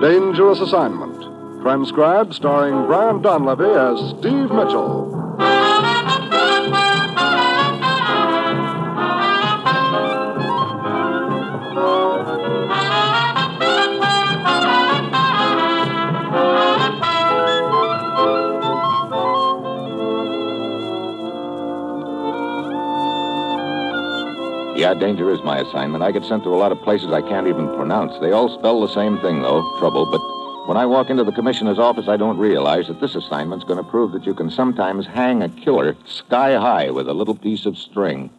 Dangerous Assignment. Transcribed starring Brian Donlevy as Steve Mitchell. Yeah, danger is my assignment. I get sent to a lot of places I can't even pronounce. They all spell the same thing, though trouble. But when I walk into the commissioner's office, I don't realize that this assignment's going to prove that you can sometimes hang a killer sky high with a little piece of string.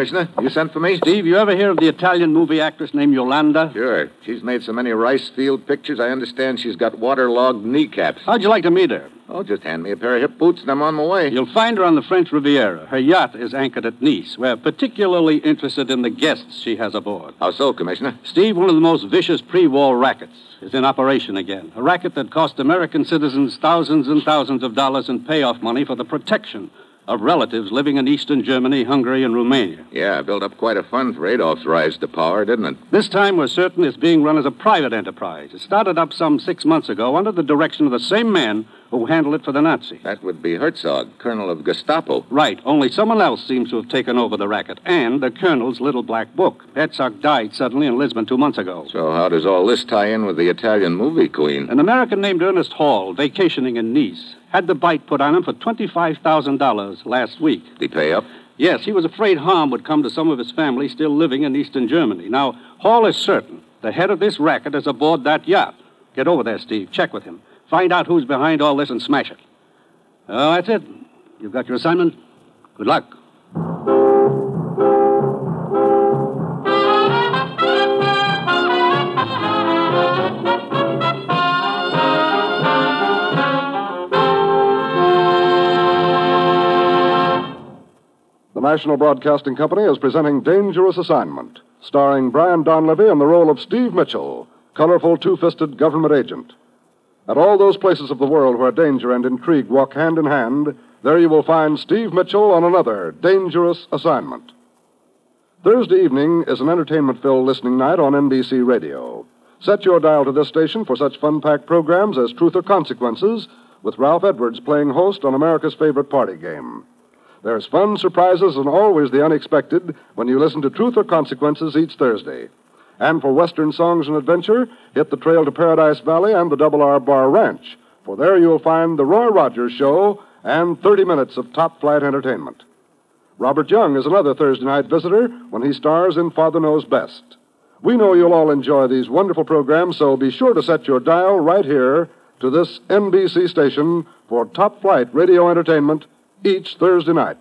Commissioner. You sent for me? Steve, you ever hear of the Italian movie actress named Yolanda? Sure. She's made so many rice field pictures, I understand she's got waterlogged kneecaps. How'd you like to meet her? Oh, just hand me a pair of hip boots and I'm on my way. You'll find her on the French Riviera. Her yacht is anchored at Nice. We're particularly interested in the guests she has aboard. How so, Commissioner? Steve, one of the most vicious pre-war rackets is in operation again. A racket that cost American citizens thousands and thousands of dollars in payoff money for the protection of relatives living in eastern Germany, Hungary, and Romania. Yeah, built up quite a fund for Adolf's rise to power, didn't it? This time, we're certain it's being run as a private enterprise. It started up some six months ago under the direction of the same man who handled it for the Nazis. That would be Herzog, colonel of Gestapo. Right, only someone else seems to have taken over the racket, and the colonel's little black book. Herzog died suddenly in Lisbon two months ago. So how does all this tie in with the Italian movie queen? An American named Ernest Hall, vacationing in Nice, had the bite put on him for $25,000 last week. The pay up? Yes, he was afraid harm would come to some of his family still living in eastern Germany. Now, Hall is certain the head of this racket is aboard that yacht. Get over there, Steve. Check with him. Find out who's behind all this and smash it. Oh, that's it. You've got your assignment. Good luck. National Broadcasting Company is presenting Dangerous Assignment, starring Brian Donlevy in the role of Steve Mitchell, colorful two fisted government agent. At all those places of the world where danger and intrigue walk hand in hand, there you will find Steve Mitchell on another dangerous assignment. Thursday evening is an entertainment filled listening night on NBC Radio. Set your dial to this station for such fun packed programs as Truth or Consequences, with Ralph Edwards playing host on America's favorite party game. There's fun, surprises, and always the unexpected when you listen to Truth or Consequences each Thursday. And for Western songs and adventure, hit the trail to Paradise Valley and the Double R Bar Ranch, for there you'll find The Roy Rogers Show and 30 minutes of top flight entertainment. Robert Young is another Thursday night visitor when he stars in Father Knows Best. We know you'll all enjoy these wonderful programs, so be sure to set your dial right here to this NBC station for top flight radio entertainment each Thursday night.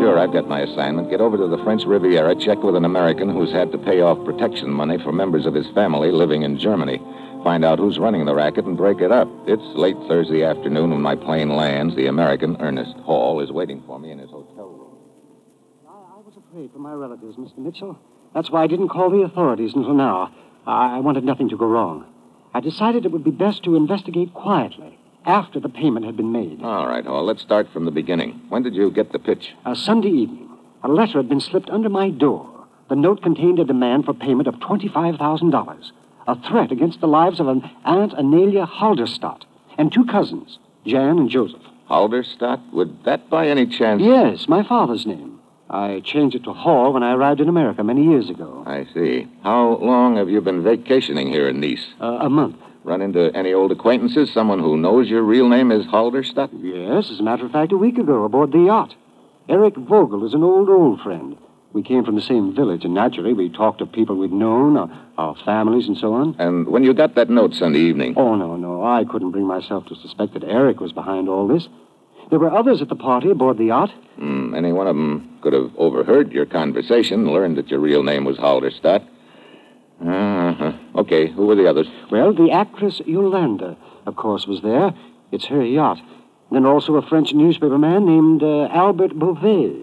Sure, I've got my assignment. Get over to the French Riviera, check with an American who's had to pay off protection money for members of his family living in Germany. Find out who's running the racket and break it up. It's late Thursday afternoon when my plane lands. The American, Ernest Hall, is waiting for me in his hotel room. I, I was afraid for my relatives, Mr. Mitchell. That's why I didn't call the authorities until now. I wanted nothing to go wrong. I decided it would be best to investigate quietly after the payment had been made. All right, Hall. Let's start from the beginning. When did you get the pitch? A Sunday evening, a letter had been slipped under my door. The note contained a demand for payment of $25,000, a threat against the lives of an Aunt Anelia Halderstadt and two cousins, Jan and Joseph. Halderstadt? Would that by any chance? Yes, my father's name. I changed it to Hall when I arrived in America many years ago. I see. How long have you been vacationing here in Nice? Uh, a month. Run into any old acquaintances? Someone who knows your real name is Halderstadt? Yes, as a matter of fact, a week ago aboard the yacht. Eric Vogel is an old, old friend. We came from the same village, and naturally we talked of people we'd known, our, our families, and so on. And when you got that note Sunday evening, Oh, no, no. I couldn't bring myself to suspect that Eric was behind all this. There were others at the party aboard the yacht. hmm, any one of them could have overheard your conversation, learned that your real name was Halderstadt. Uh-huh. Okay, who were the others? Well, the actress Yolanda, of course, was there. It's her yacht. Then also a French newspaperman named uh, Albert Beauvais,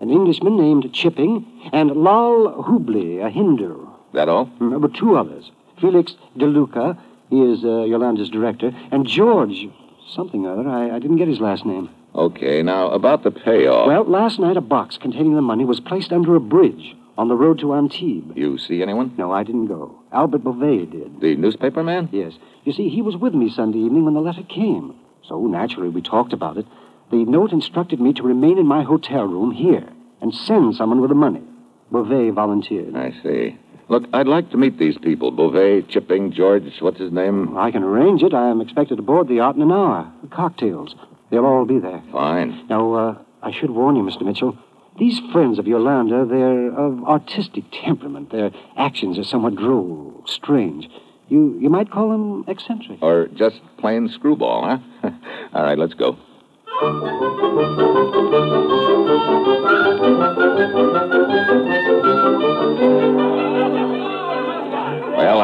an Englishman named Chipping, and Lal Hubli, a Hindu. That all? Mm, There were two others. Felix De Luca, he is uh, Yolanda's director, and George, something or other. I, I didn't get his last name. Okay, now about the payoff. Well, last night a box containing the money was placed under a bridge on the road to Antibes. you see anyone? No, I didn't go. Albert Beauvais did. The newspaper man? Yes. You see, he was with me Sunday evening when the letter came. So, naturally, we talked about it. The note instructed me to remain in my hotel room here and send someone with the money. Beauvais volunteered. I see. Look, I'd like to meet these people. Beauvais, Chipping, George, what's his name? I can arrange it. I am expected aboard the yacht in an hour. Cocktails. They'll all be there. Fine. Now, uh, I should warn you, Mr. Mitchell. These friends of Yolanda, they're of artistic temperament. Their actions are somewhat droll, strange. You you might call them eccentric. Or just plain screwball, huh? All right, let's go.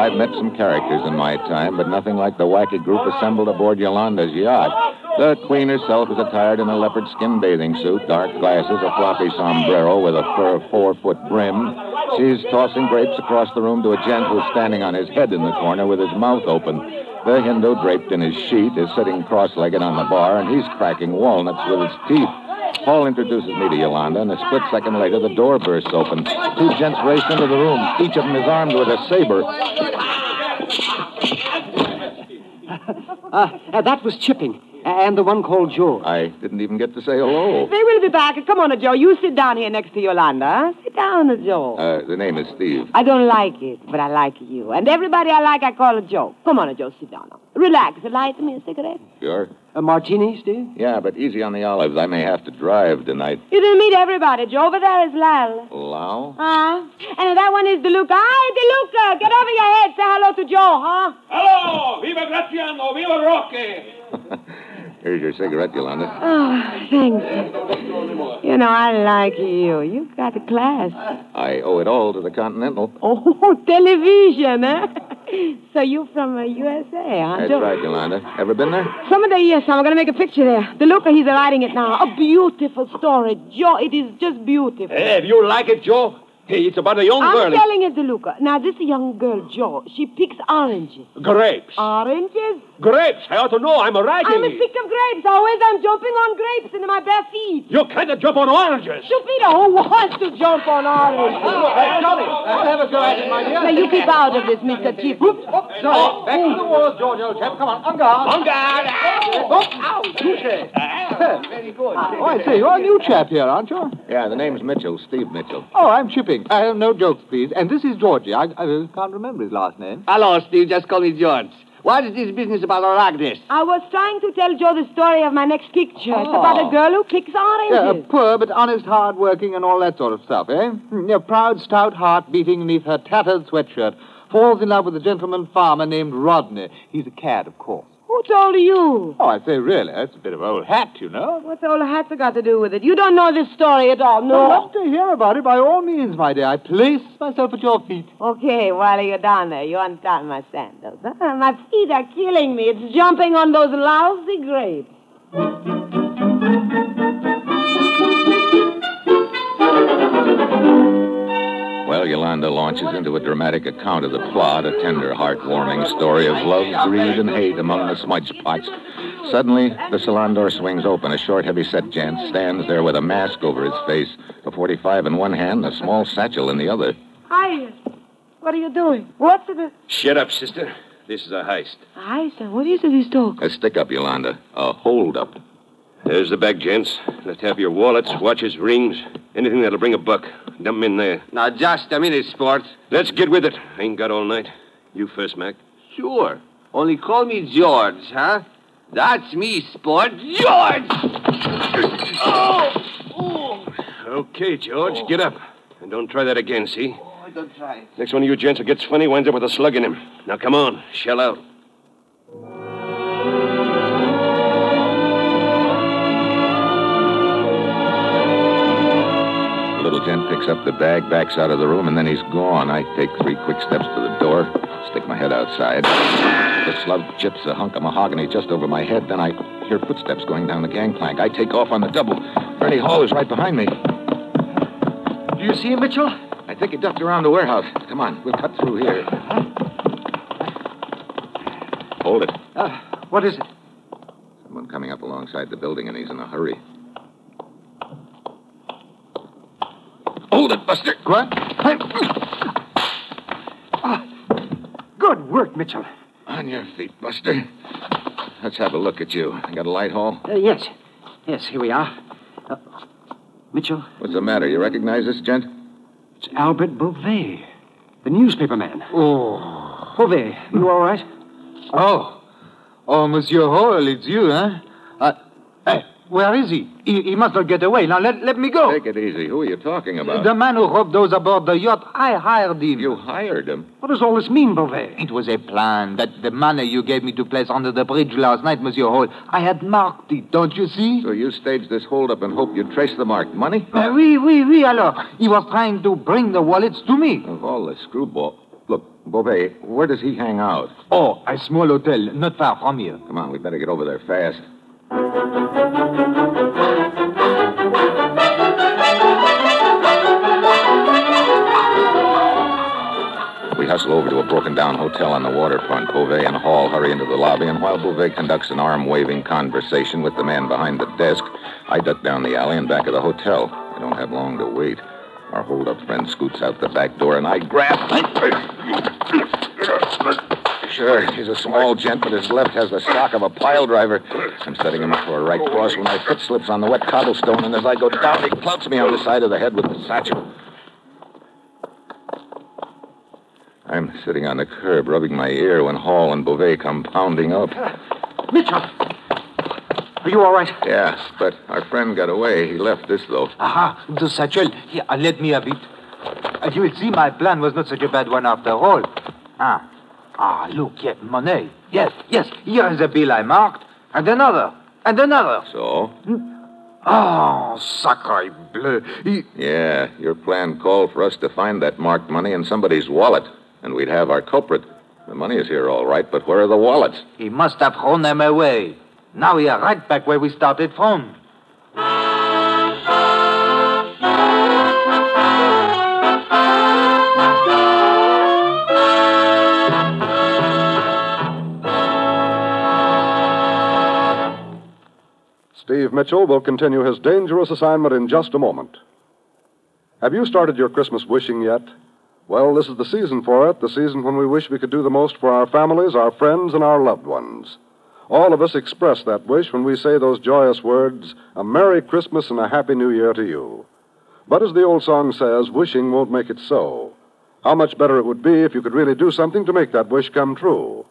I've met some characters in my time, but nothing like the wacky group assembled aboard Yolanda's yacht. The queen herself is attired in a leopard skin bathing suit, dark glasses, a floppy sombrero with a fur four foot brim. She's tossing grapes across the room to a gent who's standing on his head in the corner with his mouth open. The Hindu, draped in his sheet, is sitting cross legged on the bar, and he's cracking walnuts with his teeth. Paul introduces me to Yolanda, and a split second later, the door bursts open. Two gents race into the room. Each of them is armed with a saber. Uh, uh, that was Chipping, and the one called Joe. I didn't even get to say hello. They will be back. Come on, Joe. You sit down here next to Yolanda. Sit down, Joe. Uh, the name is Steve. I don't like it, but I like you. And everybody I like, I call a Joe. Come on, Joe. Sit down. Relax. Light me a cigarette. Sure. A martini, Steve? Yeah, but easy on the olives. I may have to drive tonight. You didn't meet everybody, Joe. Over there is Lal. Lau? Huh? And that one is DeLuca. Hi, DeLuca. Get over your head. Say hello to Joe, huh? Hello! Viva Graziano! Viva Roque! Here's your cigarette, Yolanda. Oh, thanks. You You know, I like you. You've got a class. I owe it all to the Continental. Oh, television, eh? So you're from uh, USA, huh, That's Joe? right, Yolanda. Ever been there? some Someday, yes, I'm going to make a picture there. The look, he's writing it now. A beautiful story, Joe. It is just beautiful. Hey, if you like it, Joe, hey, it's about a young girl. I'm girl. telling you, DeLuca. Now, this young girl, Joe, she picks oranges. Grapes. Oranges? Grapes. I ought to know. I'm a writing I'm a it. of grapes. Always I'm jumping on grapes into my bare feet. You can't jump on oranges. Stupid, who wants to jump on oranges? Johnny, I'll have a go at it, my dear. Now, you keep out of this, Mr. Chief. Sorry. Back to the walls, George, old chap. Come on, on guard. On guard. Ow, touche. Very good. Oh, I see. You're a new chap here, aren't you? Yeah, the name's Mitchell, Steve Mitchell. Oh, I'm Chipping. Uh, no jokes, please. And this is Georgie. I, I can't remember his last name. Hello, Steve. Just call me George. What is this business about Aragnes? I was trying to tell Joe the story of my next picture. It's about a girl who picks Yeah, oranges. poor but honest, hard-working, and all that sort of stuff, eh? Hmm, A proud, stout heart beating beneath her tattered sweatshirt. Falls in love with a gentleman farmer named Rodney. He's a cad, of course. Who told you? Oh, I say, really, that's a bit of old hat, you know. What's old hats got to do with it? You don't know this story at all, no? I'd love to hear about it, by all means, my dear. I place myself at your feet. Okay, while you're down there, you untie my sandals. Huh? My feet are killing me. It's jumping on those lousy grapes. Well, Yolanda launches into a dramatic account of the plot, a tender, heartwarming story of love, greed, and hate among the smudge pots. Suddenly, the salon door swings open. A short, heavy-set gent stands there with a mask over his face, a 45 in one hand, and a small satchel in the other. Hi. What are you doing? What's it? Shut up, sister. This is a heist. Hi, sir. What is it he's talking? A stick-up, Yolanda. A hold-up. There's the bag, gents. Let's have your wallets, watches, rings, anything that'll bring a buck. Dump 'em in there. Now, just a minute, sport. Let's get with it. Ain't got all night. You first, Mac. Sure. Only call me George, huh? That's me, sport. George! oh! Okay, George, get up. And don't try that again, see? Oh, I don't try. Next one of you gents who gets funny winds up with a slug in him. Now, come on. Shell out. Gent picks up the bag, backs out of the room, and then he's gone. I take three quick steps to the door, stick my head outside. The slug chips a hunk of mahogany just over my head. Then I hear footsteps going down the gangplank. I take off on the double. Ernie Hall is right behind me. Do you see him, Mitchell? I think he ducked around the warehouse. Come on, we'll cut through here. Hold it. Uh, what is it? Someone coming up alongside the building, and he's in a hurry. Hold it, Buster. What? Good work, Mitchell. On your feet, Buster. Let's have a look at you. I Got a light, Hall? Uh, yes. Yes, here we are. Uh, Mitchell, What's the matter? You recognize this gent? it's Albert Beauvais, the newspaper man. Oh. Beauvais, you all right? Oh. Oh, Monsieur Hall, it's you, huh? Hey, where is he? he? He must not get away. Now, let, let me go. Take it easy. Who are you talking about? The man who robbed those aboard the yacht, I hired him. You hired him? What does all this mean, Beauvais? It was a plan that the money you gave me to place under the bridge last night, Monsieur Hall, I had marked it, don't you see? So you staged this holdup and hoped you'd trace the marked money? Uh, oui, oui, oui, alors. He was trying to bring the wallets to me. Of all the screwball. Look, Beauvais, where does he hang out? Oh, a small hotel, not far from here. Come on, we better get over there fast. We hustle over to a broken down hotel on the waterfront. Beauvais and Hall hurry into the lobby, and while Beauvais conducts an arm waving conversation with the man behind the desk, I duck down the alley and back of the hotel. I don't have long to wait. Our hold up friend scoots out the back door, and I grab. Sure, he's a small gent, but his left has the stock of a pile driver. I'm setting him up for a right cross when my foot slips on the wet cobblestone, and as I go down, he clouts me on the side of the head with the satchel. I'm sitting on the curb, rubbing my ear, when Hall and Beauvais come pounding up. Mitchell! Are you all right? Yes, but our friend got away. He left this, though. Aha, the satchel. Here, uh, let me have it. Uh, you will see my plan was not such a bad one after all. Ah, ah, look, yes, money. Yes, yes, here is a bill I marked, and another, and another. So? Oh, sacre bleu. He... Yeah, your plan called for us to find that marked money in somebody's wallet, and we'd have our culprit. The money is here, all right, but where are the wallets? He must have thrown them away. Now we are right back where we started from. Mitchell will continue his dangerous assignment in just a moment. Have you started your Christmas wishing yet? Well, this is the season for it, the season when we wish we could do the most for our families, our friends, and our loved ones. All of us express that wish when we say those joyous words, A Merry Christmas and a Happy New Year to you. But as the old song says, wishing won't make it so. How much better it would be if you could really do something to make that wish come true.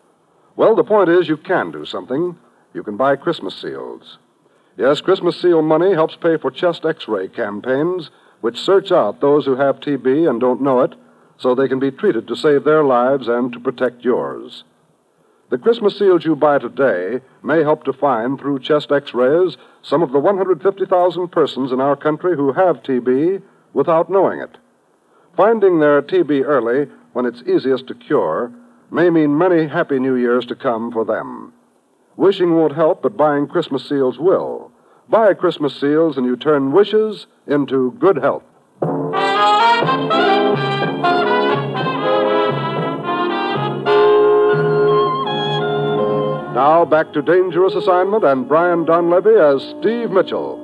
Well, the point is, you can do something. You can buy Christmas seals. Yes, Christmas seal money helps pay for chest x ray campaigns, which search out those who have TB and don't know it, so they can be treated to save their lives and to protect yours. The Christmas seals you buy today may help to find, through chest x rays, some of the 150,000 persons in our country who have TB without knowing it. Finding their TB early, when it's easiest to cure, may mean many happy New Years to come for them. Wishing won't help, but buying Christmas seals will. Buy Christmas seals and you turn wishes into good health. Now back to Dangerous Assignment and Brian Donlevy as Steve Mitchell.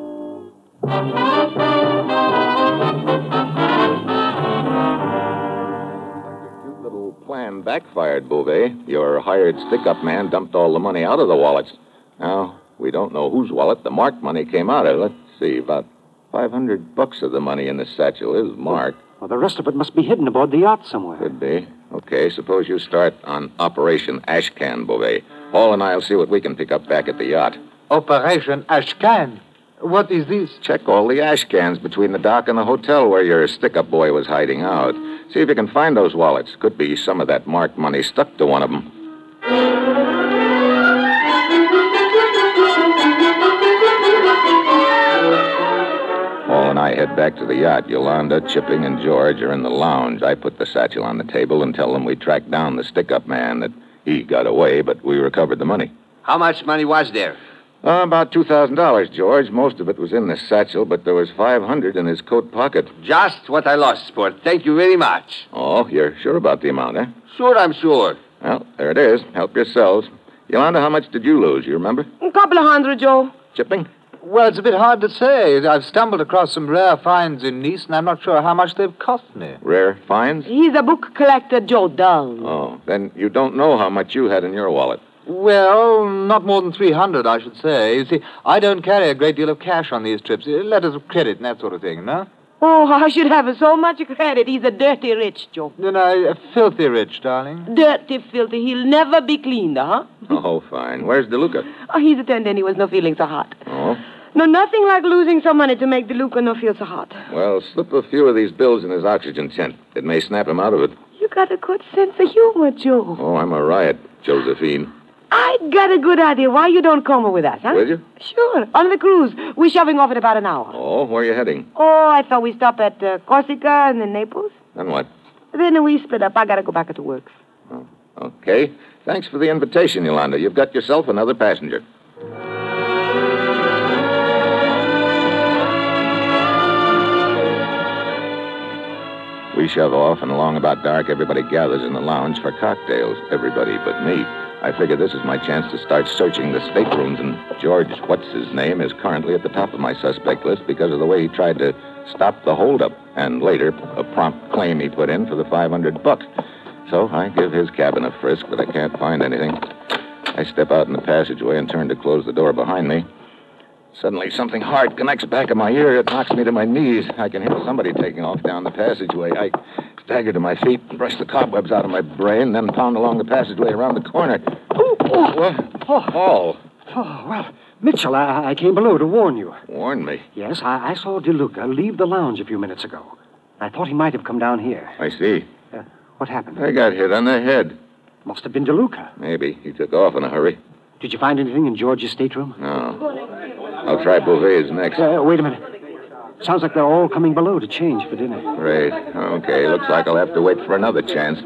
Plan backfired, Beauvais. Your hired stick up man dumped all the money out of the wallets. Now, we don't know whose wallet the marked money came out of. Let's see, about 500 bucks of the money in this satchel is marked. Well, the rest of it must be hidden aboard the yacht somewhere. Could be. Okay, suppose you start on Operation Ashcan, Beauvais. Hall and I'll see what we can pick up back at the yacht. Operation Ashcan. What is this? Check all the ash cans between the dock and the hotel where your stick up boy was hiding out. See if you can find those wallets. Could be some of that marked money stuck to one of them. Paul and I head back to the yacht. Yolanda, Chipping, and George are in the lounge. I put the satchel on the table and tell them we tracked down the stick up man, that he got away, but we recovered the money. How much money was there? Uh, about $2,000, George. Most of it was in the satchel, but there was 500 in his coat pocket. Just what I lost, Sport. Thank you very much. Oh, you're sure about the amount, eh? Sure, I'm sure. Well, there it is. Help yourselves. Yolanda, how much did you lose? You remember? A couple of hundred, Joe. Chipping? Well, it's a bit hard to say. I've stumbled across some rare finds in Nice, and I'm not sure how much they've cost me. Rare finds? He's a book collector, Joe Dull. Oh, then you don't know how much you had in your wallet. Well, not more than 300, I should say. You see, I don't carry a great deal of cash on these trips. Letters of credit and that sort of thing, no? Oh, I should have so much credit. He's a dirty rich, Joe. No, no, filthy rich, darling. Dirty, filthy. He'll never be cleaned, huh? Oh, fine. Where's DeLuca? Oh, he's attending. He was no feeling so hot. Oh? No, nothing like losing some money to make DeLuca no feel so hot. Well, slip a few of these bills in his oxygen tent. It may snap him out of it. You got a good sense of humor, Joe. Oh, I'm a riot, Josephine. I got a good idea why you don't come with us, huh? Will you? Sure. On the cruise. We're shoving off in about an hour. Oh, where are you heading? Oh, I thought we'd stop at uh, Corsica and then Naples. Then what? Then we split up. I gotta go back to work. Okay. Thanks for the invitation, Yolanda. You've got yourself another passenger. We shove off, and along about dark, everybody gathers in the lounge for cocktails. Everybody but me. I figure this is my chance to start searching the staterooms, and George, what's his name, is currently at the top of my suspect list because of the way he tried to stop the holdup, and later a prompt claim he put in for the 500 bucks. So I give his cabin a frisk, but I can't find anything. I step out in the passageway and turn to close the door behind me. Suddenly, something hard connects back of my ear. It knocks me to my knees. I can hear somebody taking off down the passageway. I stagger to my feet and brush the cobwebs out of my brain, then pound along the passageway around the corner. What? Paul. Oh, well, Mitchell, I, I came below to warn you. Warn me. Yes, I, I saw DeLuca leave the lounge a few minutes ago. I thought he might have come down here. I see. Uh, what happened? I got hit on the head. Must have been DeLuca. Maybe. He took off in a hurry. Did you find anything in George's stateroom? No. I'll try Beauvais next. Uh, wait a minute. Sounds like they're all coming below to change for dinner. Great. Okay, looks like I'll have to wait for another chance.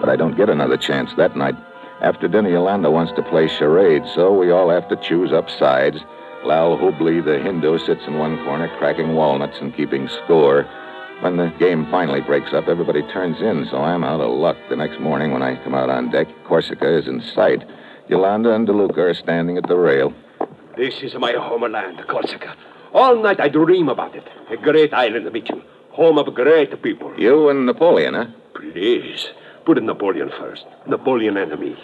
But I don't get another chance that night. After dinner, Yolanda wants to play charades, so we all have to choose up sides. Lal Hubli, the Hindu, sits in one corner cracking walnuts and keeping score. When the game finally breaks up, everybody turns in, so I'm out of luck. The next morning, when I come out on deck, Corsica is in sight. Yolanda and DeLuca are standing at the rail. This is my homeland, Corsica. All night I dream about it. A great island, Mitchell. Home of great people. You and Napoleon, huh? Please, put in Napoleon first. Napoleon and me.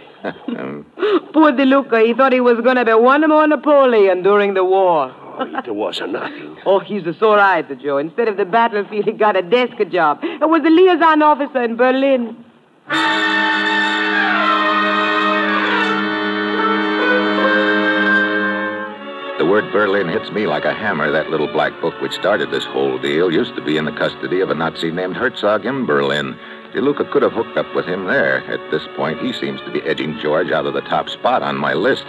um, Poor DeLuca. He thought he was gonna be one more Napoleon during the war. It was nothing. Oh, he's a sore eye, eyed, Joe. Instead of the battlefield, he got a desk job. It was a liaison officer in Berlin. The word Berlin hits me like a hammer. That little black book which started this whole deal used to be in the custody of a Nazi named Herzog in Berlin. DeLuca could have hooked up with him there. At this point, he seems to be edging George out of the top spot on my list.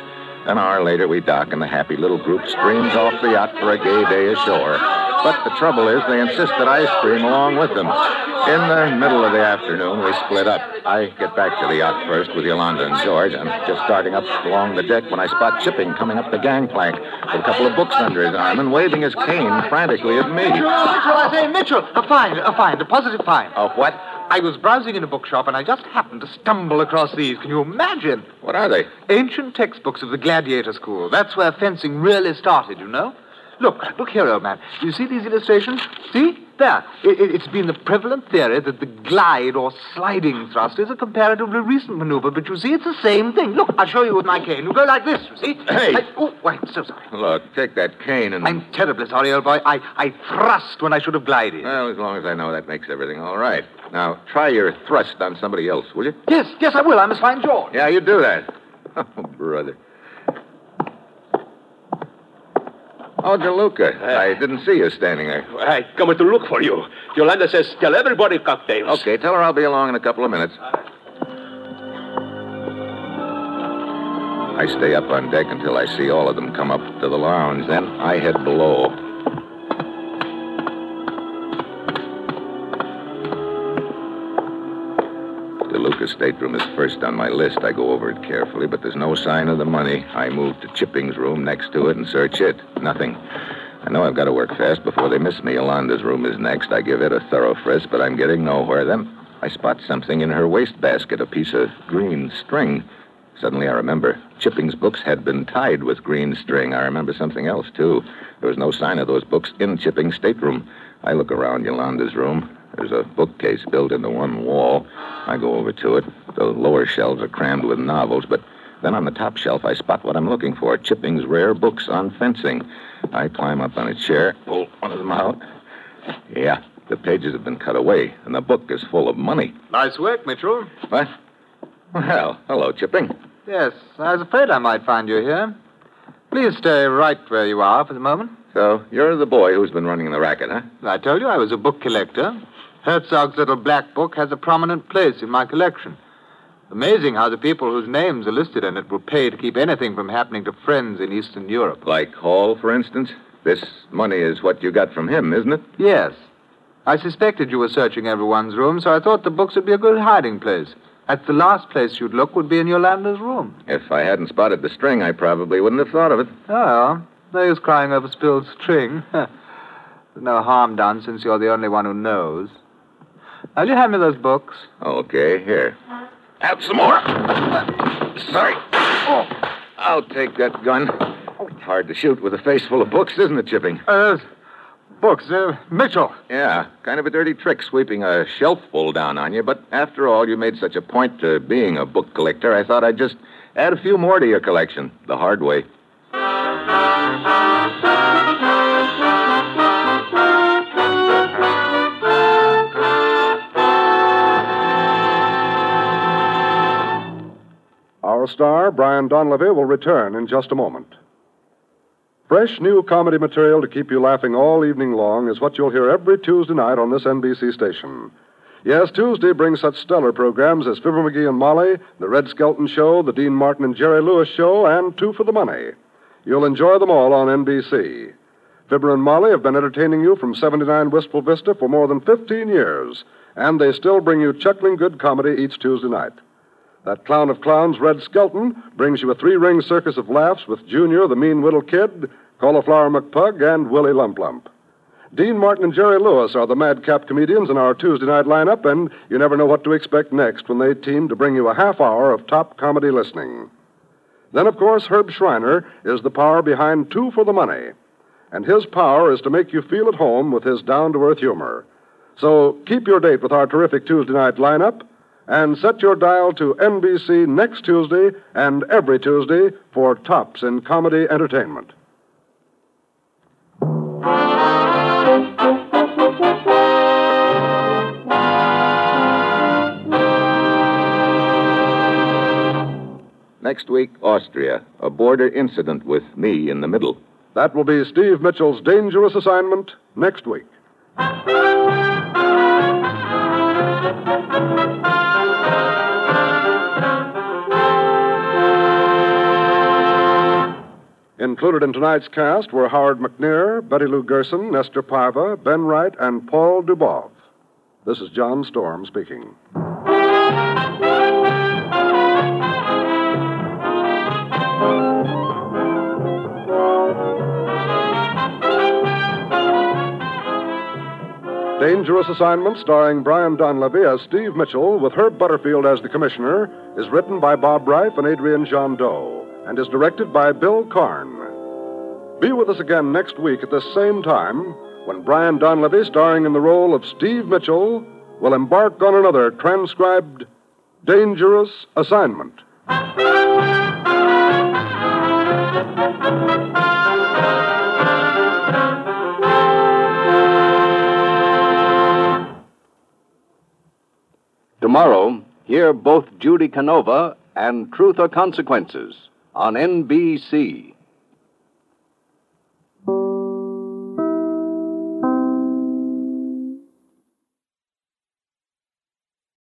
An hour later, we dock, and the happy little group streams off the yacht for a gay day ashore. But the trouble is, they insist that I stream along with them. In the middle of the afternoon, we split up. I get back to the yacht first with Yolanda and George. I'm just starting up along the deck when I spot Chipping coming up the gangplank with a couple of books under his arm and waving his cane frantically at me. Mitchell, I say, Mitchell, a fine, a fine, a positive fine. Oh, what? I was browsing in a bookshop and I just happened to stumble across these. Can you imagine? What are they? Ancient textbooks of the gladiator school. That's where fencing really started, you know. Look, look here, old man. Do you see these illustrations? See? There. It, it's been the prevalent theory that the glide or sliding thrust is a comparatively recent maneuver, but you see, it's the same thing. Look, I'll show you with my cane. You go like this, you see? Hey. I, oh, wait, so sorry. Look, take that cane and. I'm terribly sorry, old boy. I, I thrust when I should have glided. Well, as long as I know that makes everything all right. Now, try your thrust on somebody else, will you? Yes, yes, I will. I must find George. Yeah, you do that. Oh, brother. Oh, DeLuca. I didn't see you standing there. I come to look for you. Yolanda says, tell everybody cocktails. Okay, tell her I'll be along in a couple of minutes. I stay up on deck until I see all of them come up to the lounge. Then I head below. DeLuca's stateroom is first on my list. I go over it carefully, but there's no sign of the money. I move to Chipping's room next to it and search it. Nothing. I know I've got to work fast before they miss me. Yolanda's room is next. I give it a thorough frisk, but I'm getting nowhere. Then I spot something in her wastebasket, a piece of green string. Suddenly I remember Chipping's books had been tied with green string. I remember something else, too. There was no sign of those books in Chipping's stateroom. I look around Yolanda's room. There's a bookcase built into one wall. I go over to it. The lower shelves are crammed with novels, but then on the top shelf I spot what I'm looking for Chipping's rare books on fencing. I climb up on a chair, pull one of them out. Yeah, the pages have been cut away, and the book is full of money. Nice work, Mitchell. What? Well, hello, Chipping. Yes, I was afraid I might find you here. Please stay right where you are for the moment. So, you're the boy who's been running the racket, huh? I told you I was a book collector. Herzog's little black book has a prominent place in my collection. Amazing how the people whose names are listed in it will pay to keep anything from happening to friends in Eastern Europe. Like Hall, for instance? This money is what you got from him, isn't it? Yes. I suspected you were searching everyone's room, so I thought the books would be a good hiding place. At the last place you'd look would be in Yolanda's room. If I hadn't spotted the string, I probably wouldn't have thought of it. Ah, oh, no use crying over spilled string. There's no harm done since you're the only one who knows. Will you hand me those books? Okay, here. Have some more. Sorry. Oh, I'll take that gun. It's hard to shoot with a face full of books, isn't it, Chipping? Uh, books. Uh, Mitchell. Yeah, kind of a dirty trick sweeping a shelf full down on you, but after all, you made such a point to being a book collector, I thought I'd just add a few more to your collection the hard way. Our star, Brian Donlevy, will return in just a moment. Fresh new comedy material to keep you laughing all evening long is what you'll hear every Tuesday night on this NBC station. Yes, Tuesday brings such stellar programs as Fibber McGee and Molly, The Red Skelton Show, The Dean Martin and Jerry Lewis Show, and Two for the Money. You'll enjoy them all on NBC. Fibber and Molly have been entertaining you from 79 Wistful Vista for more than 15 years, and they still bring you chuckling good comedy each Tuesday night. That clown of clowns, Red Skelton, brings you a three ring circus of laughs with Junior, the mean little kid, Cauliflower McPug, and Willie Lump Lump. Dean Martin and Jerry Lewis are the madcap comedians in our Tuesday night lineup, and you never know what to expect next when they team to bring you a half hour of top comedy listening. Then, of course, Herb Shriner is the power behind Two for the Money, and his power is to make you feel at home with his down to earth humor. So keep your date with our terrific Tuesday night lineup and set your dial to NBC next Tuesday and every Tuesday for tops in comedy entertainment. Next week, Austria. A border incident with me in the middle. That will be Steve Mitchell's dangerous assignment next week. Included in tonight's cast were Howard McNear, Betty Lou Gerson, Nestor Paiva, Ben Wright, and Paul Dubov. This is John Storm speaking. Dangerous Assignment, starring Brian Donlevy as Steve Mitchell, with Herb Butterfield as the commissioner, is written by Bob Reif and Adrian John Doe, and is directed by Bill Karn. Be with us again next week at this same time when Brian Donlevy, starring in the role of Steve Mitchell, will embark on another transcribed Dangerous Assignment. Tomorrow, hear both Judy Canova and Truth or Consequences on NBC.